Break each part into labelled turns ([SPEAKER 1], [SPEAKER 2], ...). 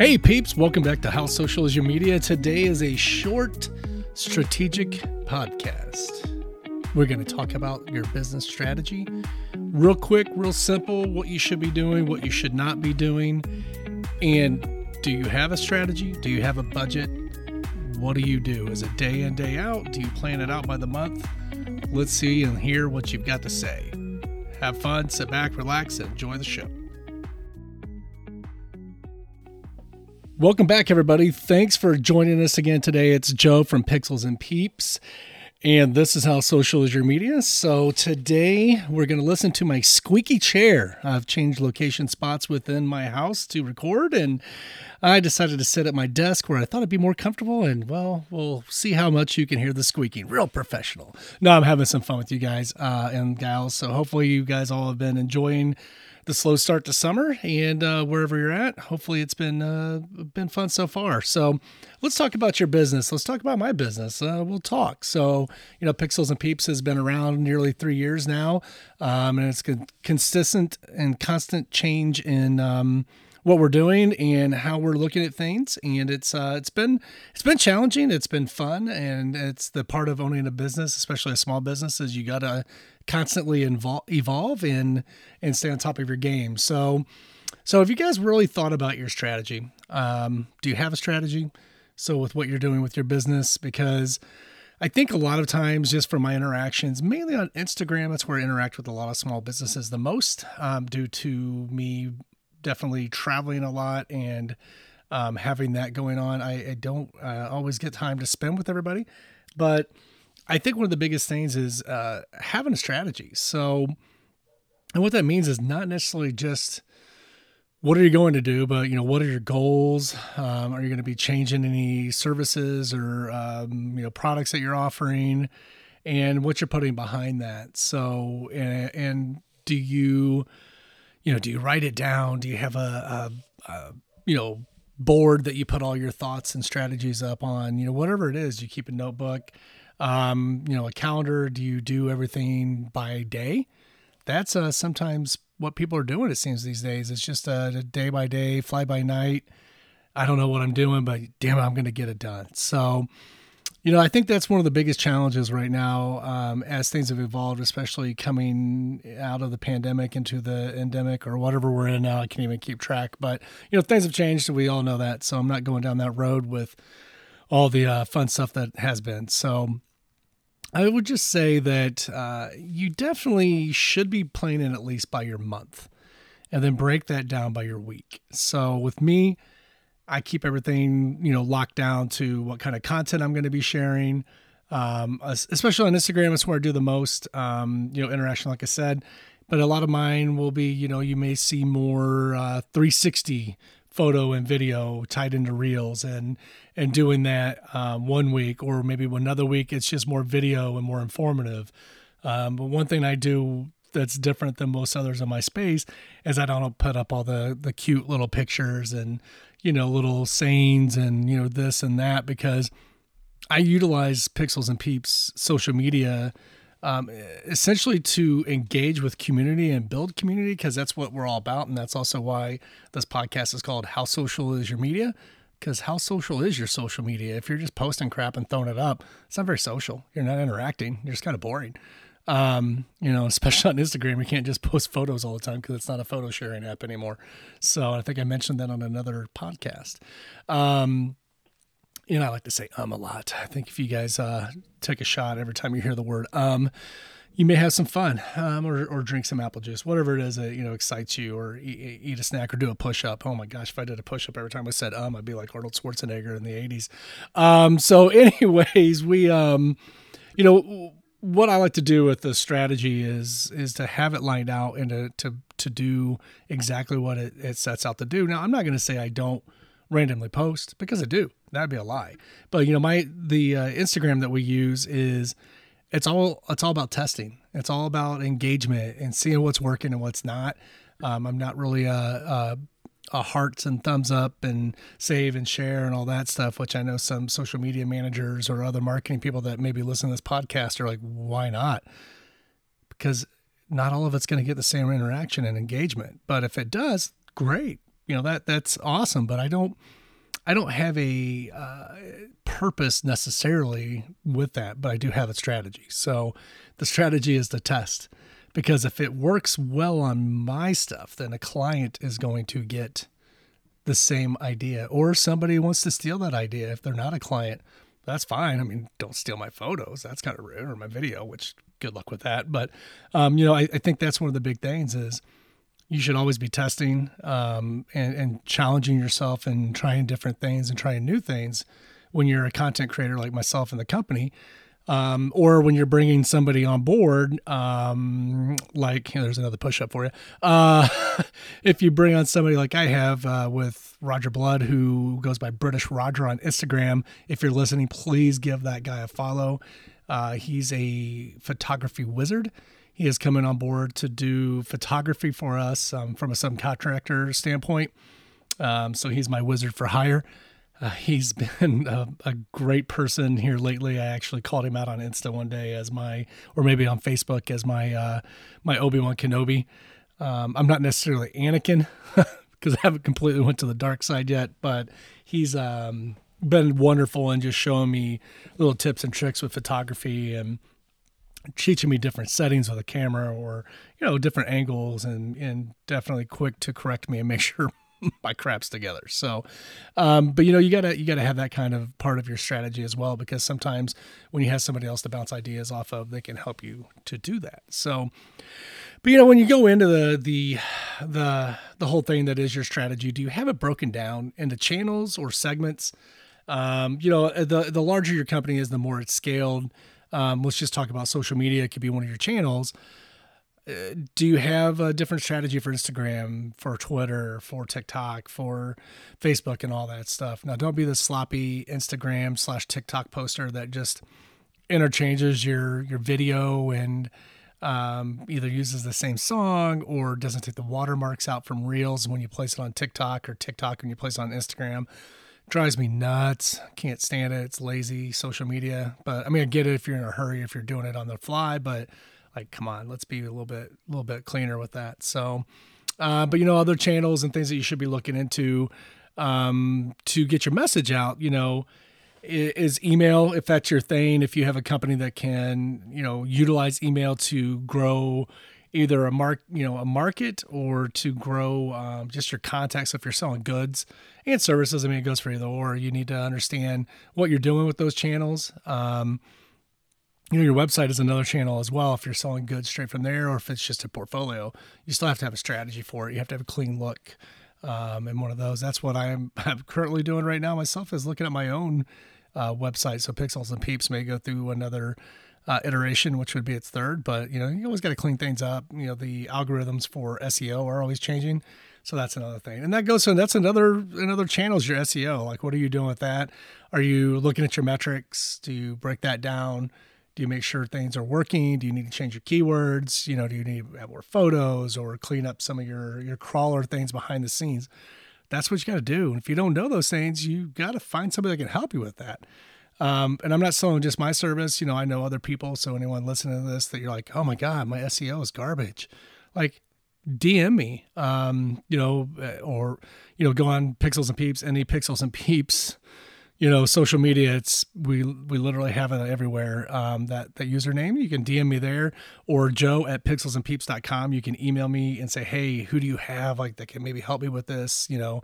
[SPEAKER 1] Hey peeps, welcome back to How Social is Your Media. Today is a short strategic podcast. We're going to talk about your business strategy. Real quick, real simple, what you should be doing, what you should not be doing. And do you have a strategy? Do you have a budget? What do you do? Is it day in, day out? Do you plan it out by the month? Let's see and hear what you've got to say. Have fun, sit back, relax, and enjoy the show. Welcome back, everybody. Thanks for joining us again today. It's Joe from Pixels and Peeps, and this is How Social is Your Media. So, today we're going to listen to my squeaky chair. I've changed location spots within my house to record, and I decided to sit at my desk where I thought it'd be more comfortable. And, well, we'll see how much you can hear the squeaking. Real professional. No, I'm having some fun with you guys uh, and gals. So, hopefully, you guys all have been enjoying the slow start to summer and uh, wherever you're at hopefully it's been uh, been fun so far. So let's talk about your business. Let's talk about my business. Uh, we'll talk. So you know pixels and peeps has been around nearly three years now um, and it's con- consistent and constant change in um, what we're doing and how we're looking at things. And it's uh, it's been it's been challenging. It's been fun and it's the part of owning a business especially a small business is you got to constantly invol- evolve and and stay on top of your game. So, so have you guys really thought about your strategy? Um, do you have a strategy? So with what you're doing with your business, because I think a lot of times, just from my interactions, mainly on Instagram, that's where I interact with a lot of small businesses the most, um, due to me definitely traveling a lot and um, having that going on. I, I don't uh, always get time to spend with everybody, but I think one of the biggest things is uh, having a strategy. So, and what that means is not necessarily just what are you going to do, but you know what are your goals? Um, are you going to be changing any services or um, you know products that you're offering, and what you're putting behind that? So, and, and do you, you know, do you write it down? Do you have a, a, a you know board that you put all your thoughts and strategies up on? You know, whatever it is, you keep a notebook um, you know, a calendar? Do you do everything by day? That's uh, sometimes what people are doing. It seems these days. It's just a, day by day, fly by night. I don't know what I'm doing, but damn I'm going to get it done. So, you know, I think that's one of the biggest challenges right now um, as things have evolved, especially coming out of the pandemic into the endemic or whatever we're in now. I can't even keep track, but you know, things have changed, we all know that. So I'm not going down that road with all the uh, fun stuff that has been. So I would just say that uh, you definitely should be planning at least by your month and then break that down by your week. So with me, I keep everything, you know, locked down to what kind of content I'm going to be sharing. Um, especially on Instagram, it's where I do the most, um, you know, interaction, like I said. But a lot of mine will be, you know, you may see more uh, 360 photo and video tied into reels and and doing that um, one week or maybe another week it's just more video and more informative. Um, but one thing i do that's different than most others in my space is i don't put up all the the cute little pictures and you know little sayings and you know this and that because i utilize pixels and peeps social media um, essentially to engage with community and build community because that's what we're all about and that's also why this podcast is called how social is your media? Because how social is your social media? If you're just posting crap and throwing it up it's not very social. You're not interacting. You're just kind of boring. Um, you know especially on instagram you can't just post photos all the time because it's not a photo sharing app anymore. So i think i mentioned that on another podcast. Um, you know, I like to say um a lot. I think if you guys uh, take a shot every time you hear the word um, you may have some fun um, or, or drink some apple juice, whatever it is that, you know, excites you or eat, eat a snack or do a push up. Oh my gosh, if I did a push up every time I said um, I'd be like Arnold Schwarzenegger in the 80s. Um, so, anyways, we, um, you know, what I like to do with the strategy is is to have it lined out and to to, to do exactly what it, it sets out to do. Now, I'm not going to say I don't randomly post because I do. That'd be a lie. But you know, my the uh, Instagram that we use is it's all it's all about testing. It's all about engagement and seeing what's working and what's not. Um, I'm not really a, a, a, hearts and thumbs up and save and share and all that stuff, which I know some social media managers or other marketing people that maybe listen to this podcast are like, why not? Because not all of it's going to get the same interaction and engagement. But if it does, great You know that that's awesome, but I don't I don't have a uh, purpose necessarily with that, but I do have a strategy. So the strategy is to test because if it works well on my stuff, then a client is going to get the same idea. Or somebody wants to steal that idea. If they're not a client that's fine. I mean don't steal my photos. That's kind of rude or my video which good luck with that. But um, you know I, I, think that's one of the big things is you should always be testing um, and, and challenging yourself and trying different things and trying new things when you're a content creator like myself in the company um, or when you're bringing somebody on board, um, like you know, there's another push up for you. Uh, if you bring on somebody like I have uh, with Roger Blood, who goes by British Roger on Instagram, if you're listening, please give that guy a follow. Uh, he's a photography wizard. He is coming on board to do photography for us um, from a subcontractor standpoint. Um, so he's my wizard for hire. Uh, he's been a, a, great person here lately. I actually called him out on Insta one day as my, or maybe on Facebook as my uh, my Obi Wan Kenobi. Um, I'm not necessarily Anakin because I haven't completely went to the dark side yet, but he's um, been wonderful and just showing me little tips and tricks with photography and teaching me different settings with a camera or you know different angles and and definitely quick to correct me and make sure my craps together. So, um, but you know, you gotta you gotta have that kind of part of your strategy as well because sometimes when you have somebody else to bounce ideas off of, they can help you to do that. So, but you know, when you go into the the the the whole thing that is your strategy, do you have it broken down into channels or segments? Um, you know, the the larger your company is, the more it's scaled. Um, let's just talk about social media. It could be one of your channels do you have a different strategy for Instagram, for Twitter, for TikTok, for Facebook, and all that stuff? Now, don't be the sloppy Instagram slash TikTok poster that just interchanges your your video and um, either uses the same song or doesn't take the watermarks out from Reels when you place it on TikTok or TikTok when you place it on Instagram. Drives me nuts. Can't stand it. It's lazy social media. But I mean, I get it if you're in a hurry, if you're doing it on the fly, but like come on let's be a little bit a little bit cleaner with that so uh, but you know other channels and things that you should be looking into um, to get your message out you know is email if that's your thing if you have a company that can you know utilize email to grow either a mark you know a market or to grow um, just your contacts if you're selling goods and services. I mean it goes for either or. You need to understand what you're doing with those channels. Um, you know your website is another channel as well. If you're selling goods straight from there or if it's just a portfolio you still have to have a strategy for it. You have to have a clean look um, and one of those. That's what i'm, I'm currently doing right now myself is looking at my own uh, website. So pixels and peeps may go through another uh, iteration which would be its third but you know you always got to clean things up you know the algorithms for seo are always changing so that's another thing and that goes to that's another another channel is your seo like what are you doing with that are you looking at your metrics do you break that down do you make sure things are working? Do you need to change your keywords? You know, do you need to have more photos or clean up some of your your crawler things behind the scenes? That's what you got to do. And if you don't know those things, you got to find somebody that can help you with that. Um, and I'm not selling just my service. You know, I know other people. So anyone listening to this that you're like, oh my God, my SEO is garbage. Like, DM me, um, you know, or, you know, go on Pixels and Peeps, any Pixels and Peeps you know, social media, it's we we literally have it everywhere. Um, that that username, you can DM me there, or Joe at pixelsandpeeps.com. You can email me and say, hey, who do you have like that can maybe help me with this? You know,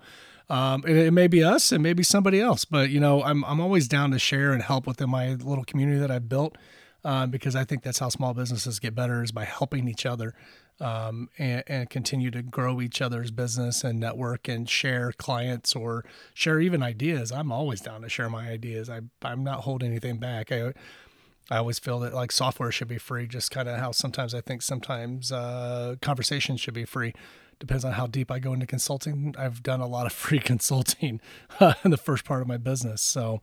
[SPEAKER 1] um, it, it may be us, it may be somebody else, but you know, I'm I'm always down to share and help within my little community that I've built. Uh, because I think that's how small businesses get better is by helping each other um, and, and, continue to grow each other's business and network and share clients or share even ideas. I'm always down to share my ideas. I, I'm not holding anything back. I, I always feel that like software should be free, just kind of how sometimes I think sometimes uh, conversations should be free. Depends on how deep I go into consulting. I've done a lot of free consulting uh, in the first part of my business. So,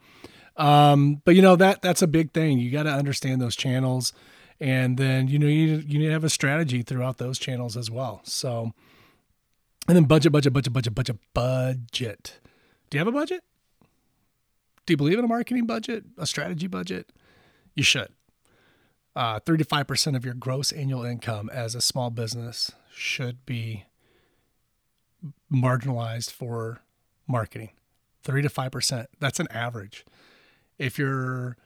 [SPEAKER 1] um, but you know that that's a big thing. You got to understand those channels and then you know you you need to have a strategy throughout those channels as well. So, and then budget, budget, budget, budget, budget, budget. Do you have a budget? Do you believe in a marketing budget, a strategy budget? You should. Uh, 35% of your gross annual income as a small business should be marginalized for marketing. Three to five percent. That's an average. If you're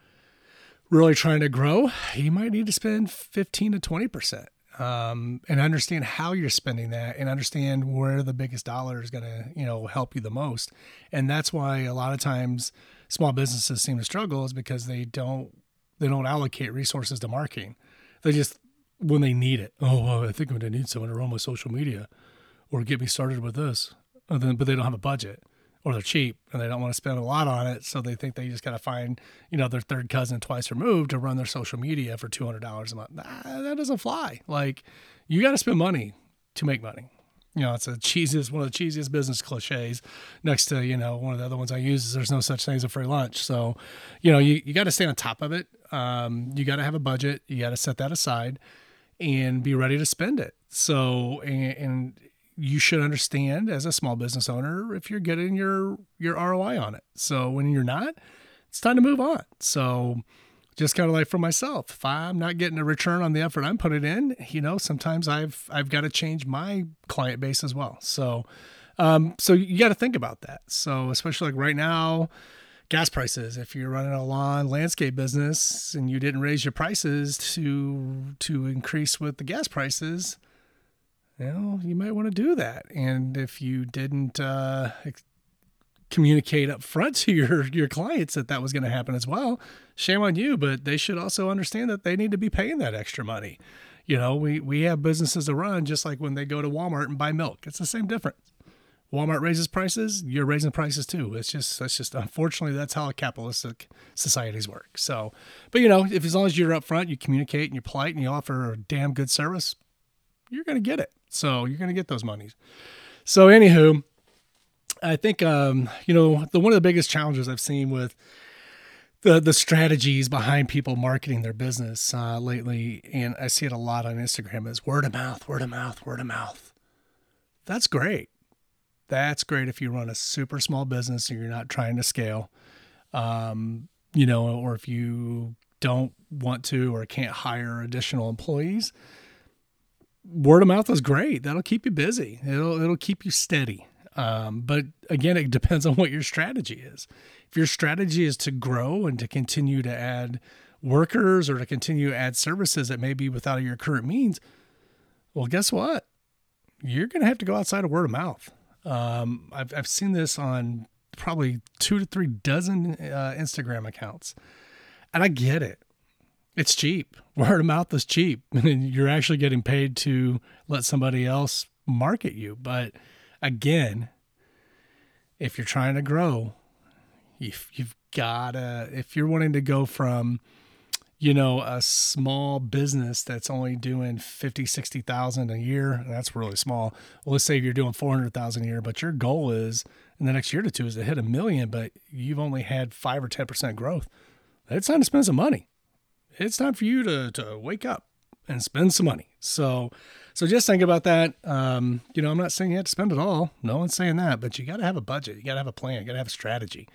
[SPEAKER 1] really trying to grow, you might need to spend 15 to 20 percent um, and understand how you're spending that and understand where the biggest dollar is going to you know help you the most and that's why a lot of times small businesses seem to struggle is because they don't they don't allocate resources to marketing they just when they need it oh well i think i'm going to need someone to run my social media or get me started with this but they don't have a budget or they're cheap and they don't want to spend a lot on it. So they think they just got to find, you know, their third cousin twice removed to run their social media for $200 a month. Nah, that doesn't fly. Like you got to spend money to make money. You know, it's a cheesiest, one of the cheesiest business cliches next to, you know, one of the other ones I use is there's no such thing as a free lunch. So, you know, you, you got to stay on top of it. Um, you got to have a budget. You got to set that aside and be ready to spend it. So, and, and you should understand as a small business owner if you're getting your your ROI on it. So when you're not, it's time to move on. So just kind of like for myself, if I'm not getting a return on the effort I'm putting in, you know, sometimes I've I've got to change my client base as well. So um, so you got to think about that. So especially like right now, gas prices. If you're running a lawn landscape business and you didn't raise your prices to to increase with the gas prices, know, you might want to do that. And if you didn't uh, communicate up front to your your clients that that was going to happen as well, shame on you. But they should also understand that they need to be paying that extra money. You know, we we have businesses to run just like when they go to Walmart and buy milk. It's the same difference. Walmart raises prices, you're raising prices too. It's just that's just unfortunately that's how capitalistic societies work. So, but you know, if as long as you're upfront, you communicate and you're polite and you offer a damn good service, you're going to get it. So you're going to get those monies. So anywho, I think um, you know the one of the biggest challenges I've seen with the the strategies behind people marketing their business uh, lately, and I see it a lot on Instagram, is word of mouth, word of mouth, word of mouth. That's great. That's great if you run a super small business and you're not trying to scale, um, you know, or if you don't want to or can't hire additional employees word of mouth is great. That'll keep you busy. It'll it'll keep you steady. Um, but again, it depends on what your strategy is. If your strategy is to grow and to continue to add workers or to continue to add services that may be without your current means, well, guess what? You're going to have to go outside of word of mouth. Um, I've, I've seen this on probably two to three dozen uh, Instagram accounts. And I get it it's cheap. Word of mouth is cheap. And you're actually getting paid to let somebody else market you. But again, if you're trying to grow, you've, you've got to, if you're wanting to go from, you know, a small business that's only doing 50, 60,000 a year, that's really small. Well, let's say you're doing 400,000 a year, but your goal is in the next year to two is to hit a million, but you've only had five or 10% growth. It's time to spend some money it's time for you to, to wake up and spend some money. So, so just think about that. Um, you know, I'm not saying you have to spend it all. No one's saying that, but you got to have a budget. You got to have a plan. You got to have a strategy.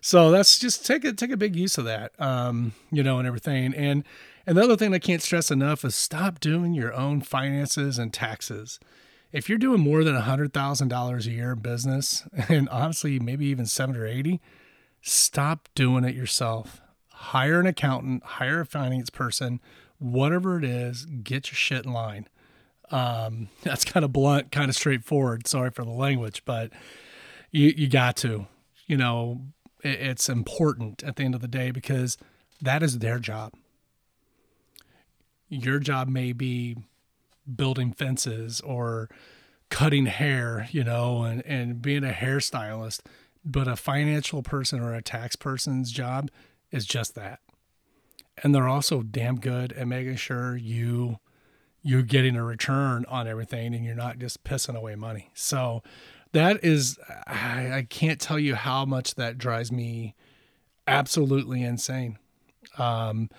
[SPEAKER 1] So that's just take a take a big use of that. Um, you know, and everything. And and the other thing I can't stress enough is stop doing your own finances and taxes. If you're doing more than hundred thousand dollars a year in business, and honestly, maybe even seven or eighty, stop doing it yourself hire an accountant, hire a finance person, whatever it is, get your shit in line. Um, that's kind of blunt, kind of straightforward. Sorry for the language, but you you got to, you know, it, it's important at the end of the day because that is their job. Your job may be building fences or cutting hair, you know, and, and being a hairstylist, but a financial person or a tax person's job is just that. And they're also damn good at making sure you you're getting a return on everything and you're not just pissing away money. So that is I, I can't tell you how much that drives me absolutely insane. Um,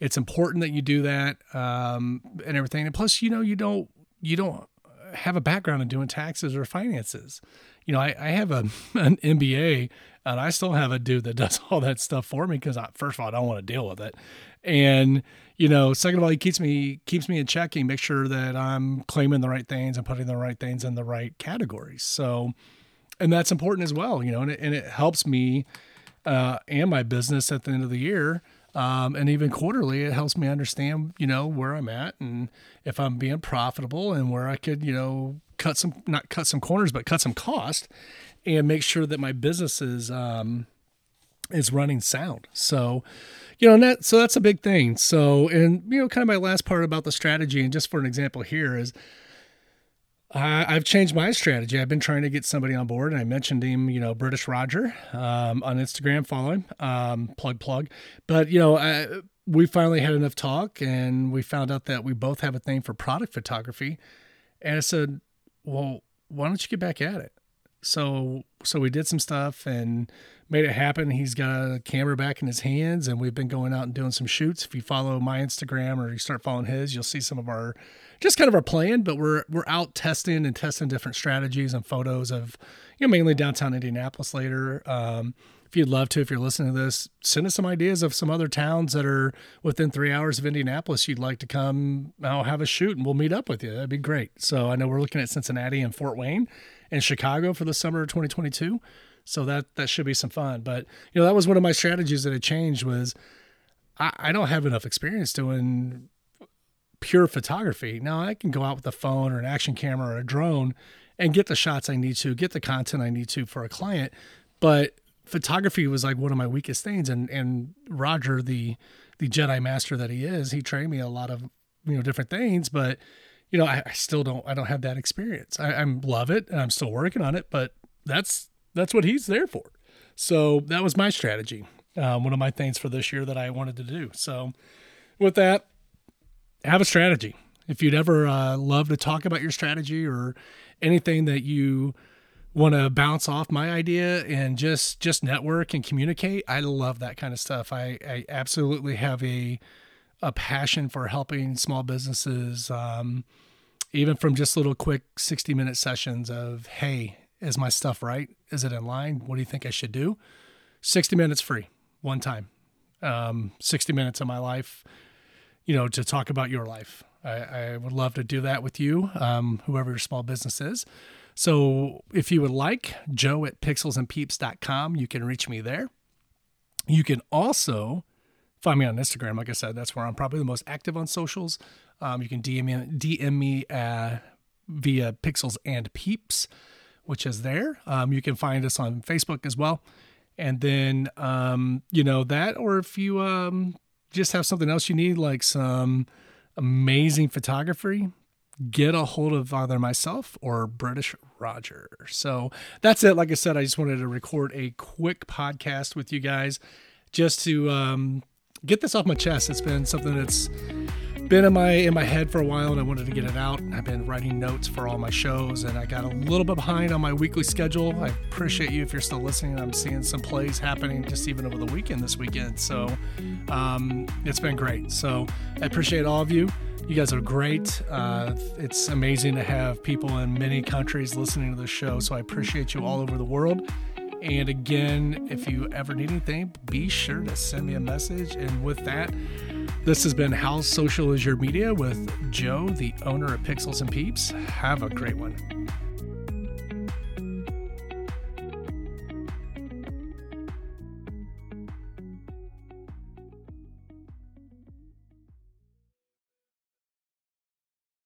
[SPEAKER 1] it's important that you do that um, and everything. And plus, you know, you don't you don't have a background in doing taxes or finances. You know, I, I have a an MBA And I still have a dude that does all that stuff for me because first of all, I don't want to deal with it. And, you know, second of all, he keeps me keeps me in check. He makes sure that I'm claiming the right things and putting the right things in the right categories. So and that's important as well, you know, and it, and it helps me uh, and my business at the end of the year. Um, and even quarterly, it helps me understand, you know, where I'm at and if I'm being profitable and where I could, you know, cut some, not cut some corners, but cut some cost and make sure that my business is, um, is running sound. So, you know, that, so that's a big thing. So, and, you know, kind of my last part about the strategy and just for an example here is, uh, I've changed my strategy. I've been trying to get somebody on board, and I mentioned him, you know, British Roger um, on Instagram. Follow him, um, plug plug. But you know, I, we finally had enough talk, and we found out that we both have a thing for product photography. And I said, "Well, why don't you get back at it?" So, so we did some stuff and made it happen. He's got a camera back in his hands, and we've been going out and doing some shoots. If you follow my Instagram or you start following his, you'll see some of our just kind of our plan, but we're we're out testing and testing different strategies and photos of you know mainly downtown Indianapolis later. Um, if you'd love to, if you're listening to this, send us some ideas of some other towns that are within three hours of Indianapolis you'd like to come I'll have a shoot and we'll meet up with you. That'd be great. So I know we're looking at Cincinnati and Fort Wayne and Chicago for the summer of 2022. So that that should be some fun. But you know, that was one of my strategies that I changed was I, I don't have enough experience doing pure photography. Now I can go out with a phone or an action camera or a drone and get the shots I need to, get the content I need to for a client. But photography was like one of my weakest things. And and Roger, the the Jedi master that he is, he trained me a lot of you know different things, but you know I, I still don't I don't have that experience. I, I love it and I'm still working on it, but that's that's what he's there for. So that was my strategy. Um, one of my things for this year that I wanted to do. So with that, have a strategy. If you'd ever uh, love to talk about your strategy or anything that you want to bounce off my idea and just just network and communicate, I love that kind of stuff. I, I absolutely have a a passion for helping small businesses, um, even from just little quick sixty minute sessions of hey, is my stuff right? Is it in line? What do you think I should do? Sixty minutes free, one time. Um, sixty minutes of my life you know, to talk about your life. I, I would love to do that with you, um, whoever your small business is. So if you would like, joe at pixelsandpeeps.com, you can reach me there. You can also find me on Instagram. Like I said, that's where I'm probably the most active on socials. Um, you can DM me, DM me uh, via Pixels and Peeps, which is there. Um, you can find us on Facebook as well. And then, um, you know, that, or if you um, just have something else you need, like some amazing photography, get a hold of either myself or British Roger. So that's it. Like I said, I just wanted to record a quick podcast with you guys just to um, get this off my chest. It's been something that's been in my in my head for a while and I wanted to get it out. I've been writing notes for all my shows and I got a little bit behind on my weekly schedule. I appreciate you if you're still listening. I'm seeing some plays happening just even over the weekend this weekend. So um, it's been great. So I appreciate all of you. You guys are great. Uh, it's amazing to have people in many countries listening to the show. So I appreciate you all over the world. And again, if you ever need anything, be sure to send me a message. And with that, this has been How Social is Your Media with Joe, the owner of Pixels and Peeps. Have a great one.